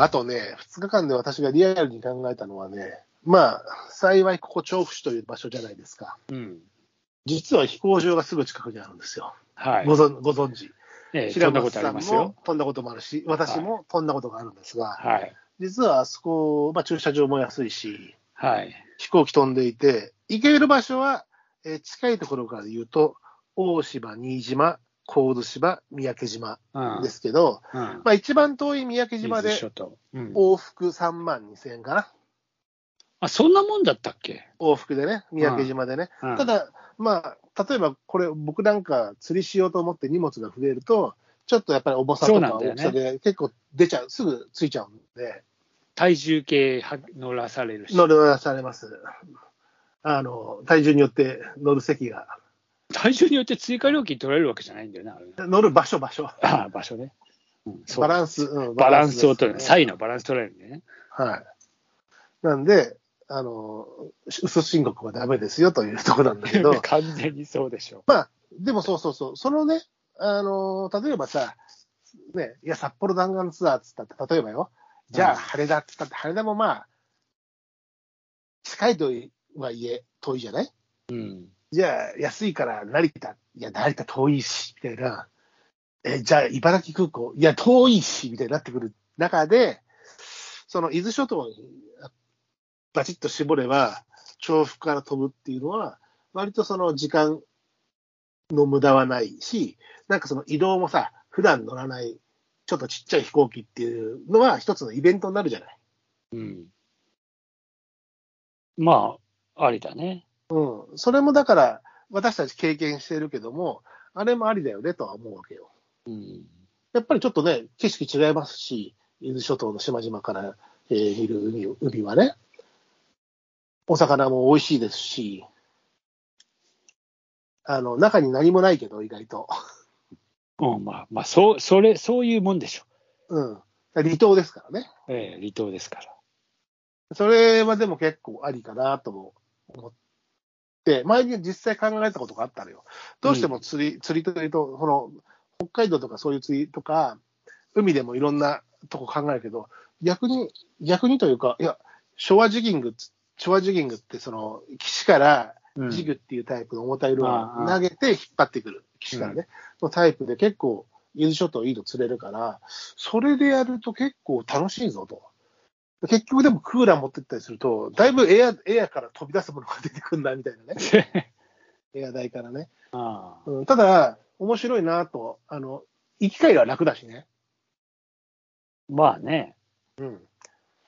あ、あとね、2日間で私がリアルに考えたのはね、まあ、幸いここ調布市という場所じゃないですか。うん。実は飛行場がすぐ近くにあるんですよ。はい。ご存ご存知。ええ、そ平んなことあ松さんも。飛んだこともあるし、私も飛んだことがあるんですが、はい。実はあそこ、まあ、駐車場も安いし、はい。飛行機飛んでいて、行ける場所は、えー近いところから言うと、大島、新島、神津島、三宅島うん。ですけど、うん。まあ、一番遠い三宅島で。往復3万2000円かな。あ、そんなもんだったっけ？往復でね、三宅島でね。うんただ、まあ、例えばこれ、僕なんか釣りしようと思って荷物が増えると、ちょっとやっぱり重さとか大きさで結構出ちゃう、すぐついちゃうんで、体重計は乗らされるし。乗らされます。あの、体重によって乗る席が、体重によって追加料金取られるわけじゃないんだよね、あれね乗る場所、場所。ああ、場所ね。うん、バランス、うんバランスを取る。ね差異のバランス取られるね。はい。なんで、あの、薄申告はダメですよというところなんだけど、完全にそうでしょまあ、でもそうそうそう、そのね、あの、例えばさ、ね、いや、札幌弾丸ツアーっつったって、例えばよ、じゃあ、うん羽田っつったって、羽田もまあ、近いとはいえ、遠いじゃない？うん。じゃあ、安いから成田、いや、成田遠いし、みたいな。え、じゃあ、茨城空港、いや、遠いし、みたいになってくる中で、その伊豆諸島にバチッと絞れば、調布から飛ぶっていうのは、割とその時間の無駄はないし、なんかその移動もさ、普段乗らない、ちょっとちっちゃい飛行機っていうのは、一つのイベントになるじゃない。うん。まあ、ありだね。うん。それもだから、私たち経験してるけども、あれもありだよねとは思うわけよ。うん。やっぱりちょっとね、景色違いますし、伊豆諸島の島々から、えー見る海海はね、お魚も美味しいですし、あの、中に何もないけど、意外と。うん、まあ、まあ、そう、それ、そういうもんでしょ。うん。離島ですからね。ええ離島ですから。それはでも結構ありかなとも思って、前に実際考えたことがあったのよ。どうしても釣り、釣りというと、その、北海道とかそういう釣りとか、海でもいろんなとこ考えるけど、逆に、逆にというか、いや、昭和ジギング昭和ジギングって、その、岸からうん。ジグっていうタイプの重たい色を投げて引っ張ってくる、岸からね、のタイプで結構、伊豆諸島いいの釣れるから、それでやると結構楽しいぞと。結局でもクーラー持ってったりすると、だいぶエアエアから飛び出すものが出てくるんだみたいなね、エア台からね。ああうん、ただ、面白いなと、あの、行き帰りは楽だしね。まあね、うん。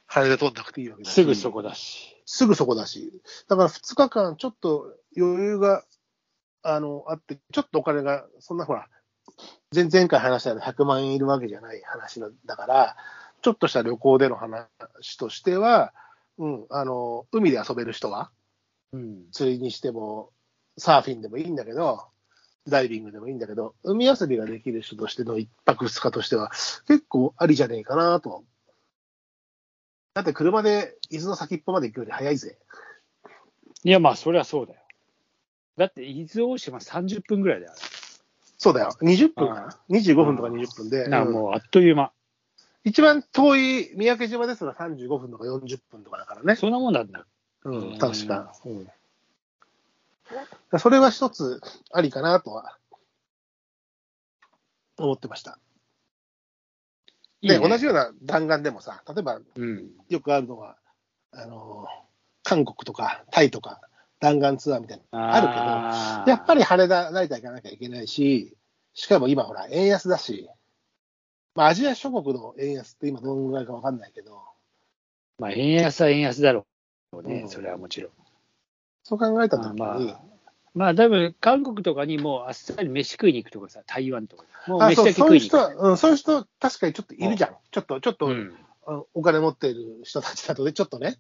羽で飛んなくていいわけだし。すぐそこだし。すぐそこだし。だから2日間、ちょっと余裕が、あの、あって、ちょっとお金が、そんなほら、前前回話したように100万円いるわけじゃない話だから、ちょっとした旅行での話としては、うん、あの、海で遊べる人は、うん。釣りにしても、サーフィンでもいいんだけど、ダイビングでもいいんだけど、海遊びができる人としての一泊二日としては、結構ありじゃねえかなと。だって車で伊豆の先っぽまで行くより早いぜ。いや、まあ、そりゃそうだよ。だって、伊豆大島30分ぐらいだよ。そうだよ。20分かな ?25 分とか20分で。うんなもう、あっという間。一番遠い三宅島ですら35分とか40分とかだからね。そんなもんなんだ。うん、確か。うん、それは一つありかなとは思ってました。で、いいね同じような弾丸でもさ、例えばうん。よくあるのは、あの、韓国とかタイとか弾丸ツアーみたいなのあるけど、やっぱり羽田、成田行かなきゃいけないし、しかも今ほら、円安だし、まあ、アジア諸国の円安って今どのぐらいかわかんないけど、まあ、円安は円安だろうね、うんそれはもちろん。そう考えたときに、まあ、まあ、多分韓国とかにもあっさり飯食いに行くとかさ、台湾とか、もう飯あそうだけ食いにそういう人。うん、そういう人、確かにちょっといるじゃん。ちょっと、ちょっと、うんあお金持っている人たちだとね、ちょっとね、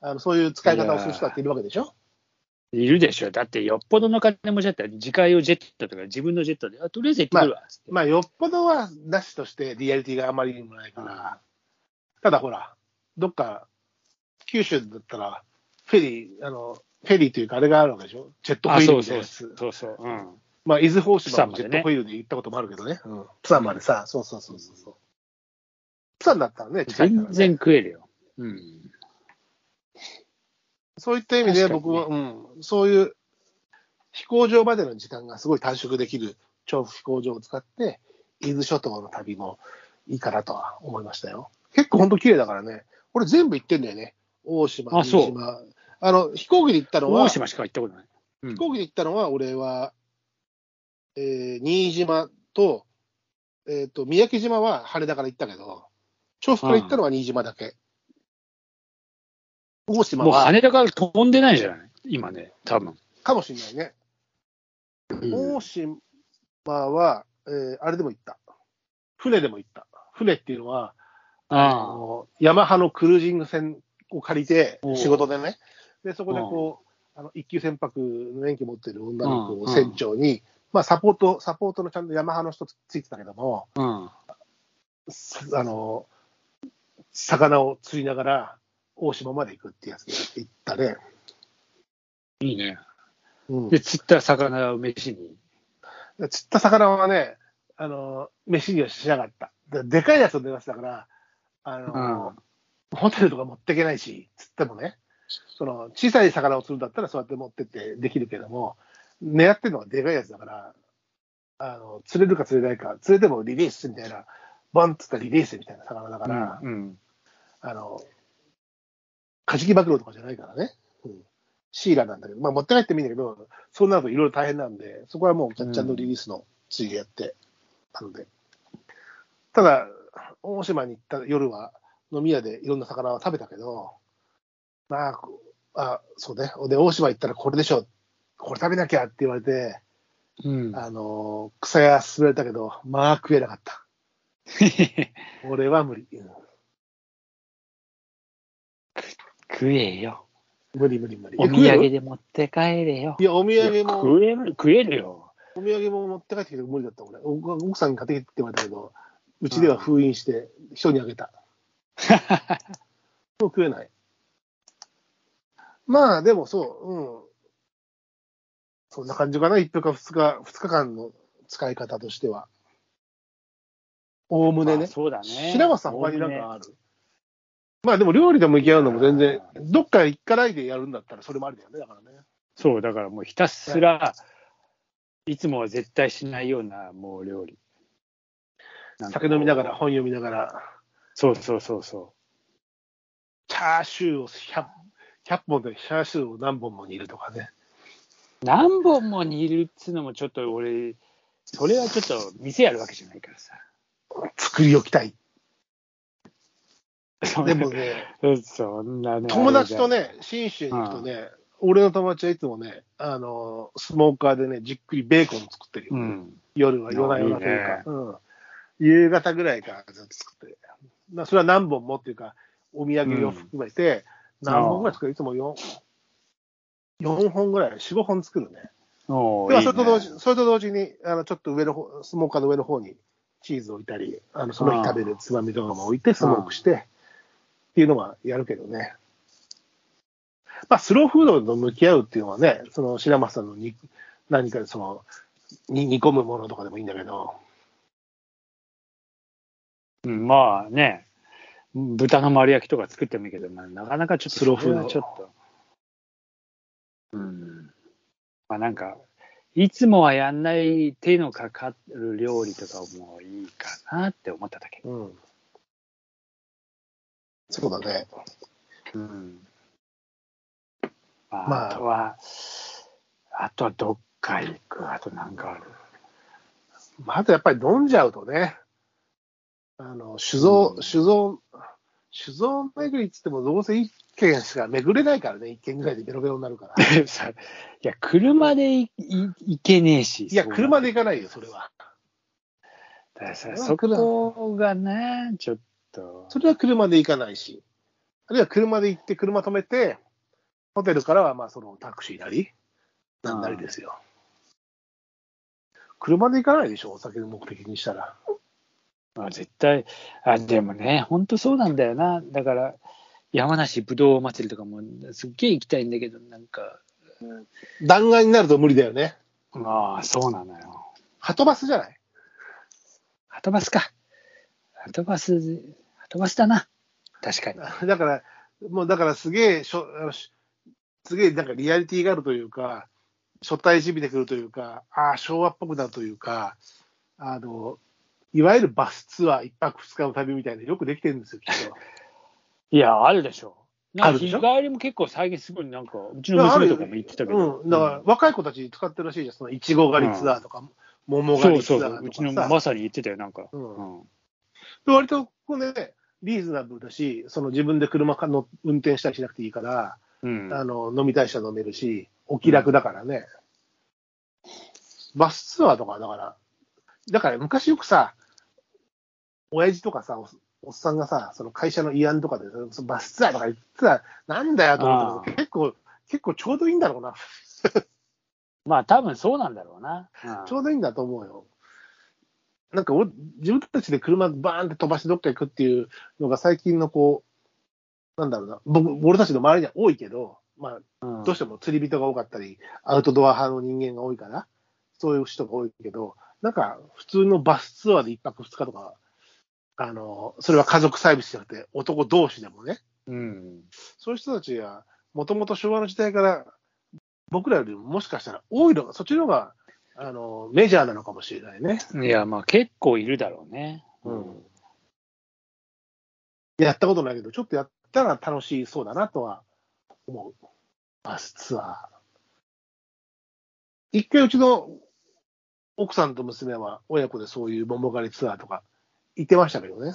あのそういう使い方をする人だっているわけでしょ。いるでしょ。だって、よっぽどの金持ちだったら、自家用ジェットとか自分のジェットで、あとりあえず行ってくるわ、つって。まあ、よっぽどはなしとして、リアリティがあまりにもないから、ただほら、どっか、九州だったら、フェリー、あの、フェリーというか、あれがあるわけでしょ。ジェットホあ、イールそうみた。そうそうそう。うん。まあ、伊豆大島もジェットホイールで行ったこともあるけどね。うん。プサンまでさ、そうそうそうそうそう。プサンだったらね、近いね全然食えるよ。うん。そういった意味で僕は、うん、そういう飛行場までの時間がすごい短縮できる調布飛行場を使って、伊豆諸島の旅もいいかなとは思いましたよ。結構本当綺麗だからね。これ全部行ってんだよね。大島、あそう新島。あの、飛行機で行ったのは、飛大島しか行ったことない。うん行機で行ったのは、俺は、えー新島と、えっ、と、三宅島は羽田から行ったけど、調布から行ったのは新島だけ。大島もうは、羽田から飛んでないじゃない？今ね、多分。かもしれないね。うん大島は、えーあれでも行った。船でも行った。船っていうのは、ああのヤマハのクルージング船を借りておう、仕事でね。で、そこでこう、あの一級船舶の免許持ってる女の子をうんうん船長に、まあ、サポート、サポートのちゃんとヤマハの人ついてたけども、あ。うん。すあの、魚を釣りながら大島まで行くってやつで行ったね。いいね。うんで、釣った魚を飯に。釣った魚はね、あの、飯にはしなかった。ででかいやつを狙ってたから、あの、ホテルとか持っていけないし、釣ってもね、その小さい魚を釣るんだったらそうやって持ってってできるけども、狙ってるのはでかいやつだから、あの釣れるか釣れないか、釣れてもリリースみたいな、バンってったらリリースみたいな魚だから、うん。あの、カジキマグロとかじゃないからね、うん、シーラなんだけど、まあ持って帰ってもいいんだけど、そうなるといろいろ大変なんで、そこはもうちゃんちゃんとリリースの釣りでやってたので、ただ、大島に行った夜は飲み屋でいろんな魚を食べたけど、まあ、あそうね、で、大島行ったらこれでしょ、これ食べなきゃって言われて、うん。あの、草屋勧められたけど、まあ食えなかった。俺は無理。食えよ。無理無理無理。お土産で持って帰れよい。や、お土産も、食える、食えるよ。お土産も持って帰ってきて無理だった、俺。お奥さんに買ってきてって言われたけど、うちでは封印して人にあげた。もう食えない。まあ、でもそう、うん。そんな感じかな、1泊か2日、2日間の使い方としては。おおむねね。まあそうだね。白松さん、他になんかある？まあでも料理で向き合うのも全然、どっか行かないでやるんだったらそれもありだよね、だからね。そう、だからもうひたすら、いつもは絶対しないような、もう料理。酒飲みながら、本読みながら、そうそうそうそチャーシューを100、100本でチャーシューを何本も煮るとかね。う。何本も煮るっつうのもちょっと俺、それはちょっと店やるわけじゃないからさ。作り置きたい。でもね、そんなね。友達とね、信州に行くとね、俺の友達はいつもね、あの、スモーカーでね、じっくりベーコン作ってるよ。うん。夜は夜な夜なというかねうん。夕方ぐらいからずっと作ってる。まあそれは何本もっていうか、お土産を含めて、何本ぐらい作る？いつも 4, 4本ぐらい、4、5本作るねそれと同時それと同時に、あのちょっと上の方、スモーカーの上の方にチーズを置いたり、あのその日食べるつまみとかも置いて、スモークして、っていうのはやるけどね。まあ、スローフードと向き合うっていうのはね、その白松さんのに何かそのに煮込むものとかでもいいんだけど、うん、まあね、豚の丸焼きとか作ってもいいけど、まあ、なかなかちょっとスローフードちょっと。うん。まあなんか、いつもはやんない手のかかる料理とかもいいかなって思っただけ。うん。そうだね。うん。まあ、まああとは、あとはどっか行く、あとなんかある。まあ、あとやっぱり飲んじゃうとね、あの酒造、うん酒造、酒造巡りっつっても、どうせ一軒しか巡れないからね、一軒ぐらいでベロベロになるから。さいや、車でいい行けねえし。いや、車で行かないよ、それは。だからさそこがね、ちょっと。それは車で行かないし、あるいは車で行って、車止めて、ホテルからはまあそのタクシーなり、なんなりですよ。車で行かないでしょ、お酒の目的にしたら。あ絶対、あ、でもね、本当そうなんだよな。だから、山梨ぶどう祭りとかもすっげえ行きたいんだけど、なんか、弾丸になると無理だよね。まあ、そうなのよ。はとバスじゃない？はとバスか。はとバス、は飛ばしたな。確かに。だから、もうだからすげえしょ、あのしすげえなんかリアリティがあるというか、初対じみてくるというか、ああ、昭和っぽくなるというか、あの、いわゆるバスツアー一泊二日の旅みたいなよくできてるんですよ、きっと。いや、あるでしょ。なんか日あるでしょ？帰りも結構最近すごいなんか、うちの娘とかも言ってたけど。うん、だから若い子たち使ってるらしいじゃん、そのいちご狩りツアーとか、桃そ狩りうそうそう。ツアーとかさ。うちのまさに言ってたよ、なんか。うんうんで割とこうね、リーズナブルだし、その自分で車かの運転したりしなくていいから、うん。あの飲みたい人は飲めるし、お気楽だからね。バスツアーとかだから、だから昔よくさ、親父とかさ、おおっさんがさ、その会社の慰安とかで、そのバスツアーとか言ってたら、なんだよと思ったけど、結構、結構ちょうどいいんだろうな。まあ多分そうなんだろうな。うんちょうどいいんだと思うよ。なんかお自分たちで車バーンって飛ばしてどっか行くっていうのが最近のこう、なんだろうな、僕、俺たちの周りには多いけど、まあ、うん。どうしても釣り人が多かったり、アウトドア派の人間が多いから、そういう人が多いけど、なんか普通のバスツアーで一泊二日とか、あの、それは家族サービスじゃなくて、男同士でもね、うん。そういう人たちが、もともと昭和の時代から、僕らよりももしかしたら多いのが、そっちの方が、あの、メジャーなのかもしれないね。いや、まあ結構いるだろうね。うん。やったことないけど、ちょっとやったら楽しそうだなとは思う。バスツアー。一回うちの奥さんと娘は親子でそういう桃狩りツアーとか行ってましたけどね。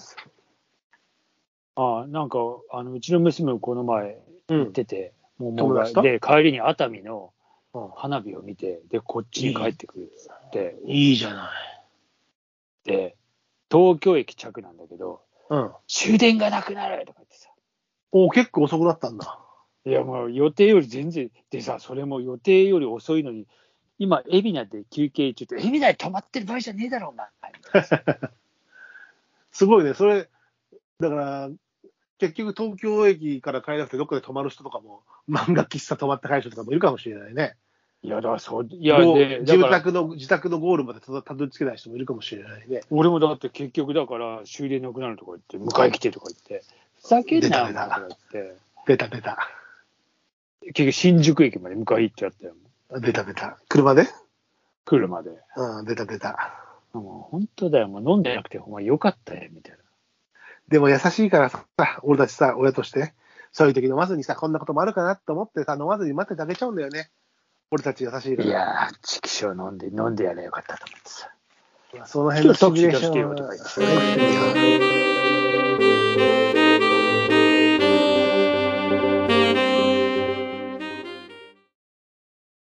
ああ、なんか、あの、うちの娘もこの前う行ってて、もうもう友達と？で、帰りに熱海のうん花火を見て、で、こっちに帰ってくるっていいじゃない。で、東京駅着なんだけど、うん。終電がなくなるとか言ってさ。お結構遅くなったんだ。いや、もう予定より全然、でさ、それも予定より遅いのに、今、海老名で休憩中って、海老名で止まってる場合じゃねえだろ、お前。すごいね。それ、だから、結局東京駅から帰らなくてどっかで泊まる人とかも、漫画喫茶泊まって帰る人とかもいるかもしれないね。いや、だからそう、いや、で、だ住宅の、自宅のゴールまでたどたどり着けない人もいるかもしれないね。俺もだって結局だから、終電なくなるとか言って、迎え来てとか言って、ふざけんなよ、とか言って、出た出た。結局新宿駅まで迎え行ってやったよ。出た出た。車で？車で。うん、出た出た。もう本当だよ、もう飲んでなくて、お前よかったよ、みたいな。でも優しいからさ、俺たちさ、親として、そういう時飲まずにさ、こんなこともあるかなと思ってさ、飲まずに待っててあげちゃうんだよね。俺たち優しいから。いやー、畜生飲んで、飲んでやればよかったと思ってさ。その辺のシミュレーション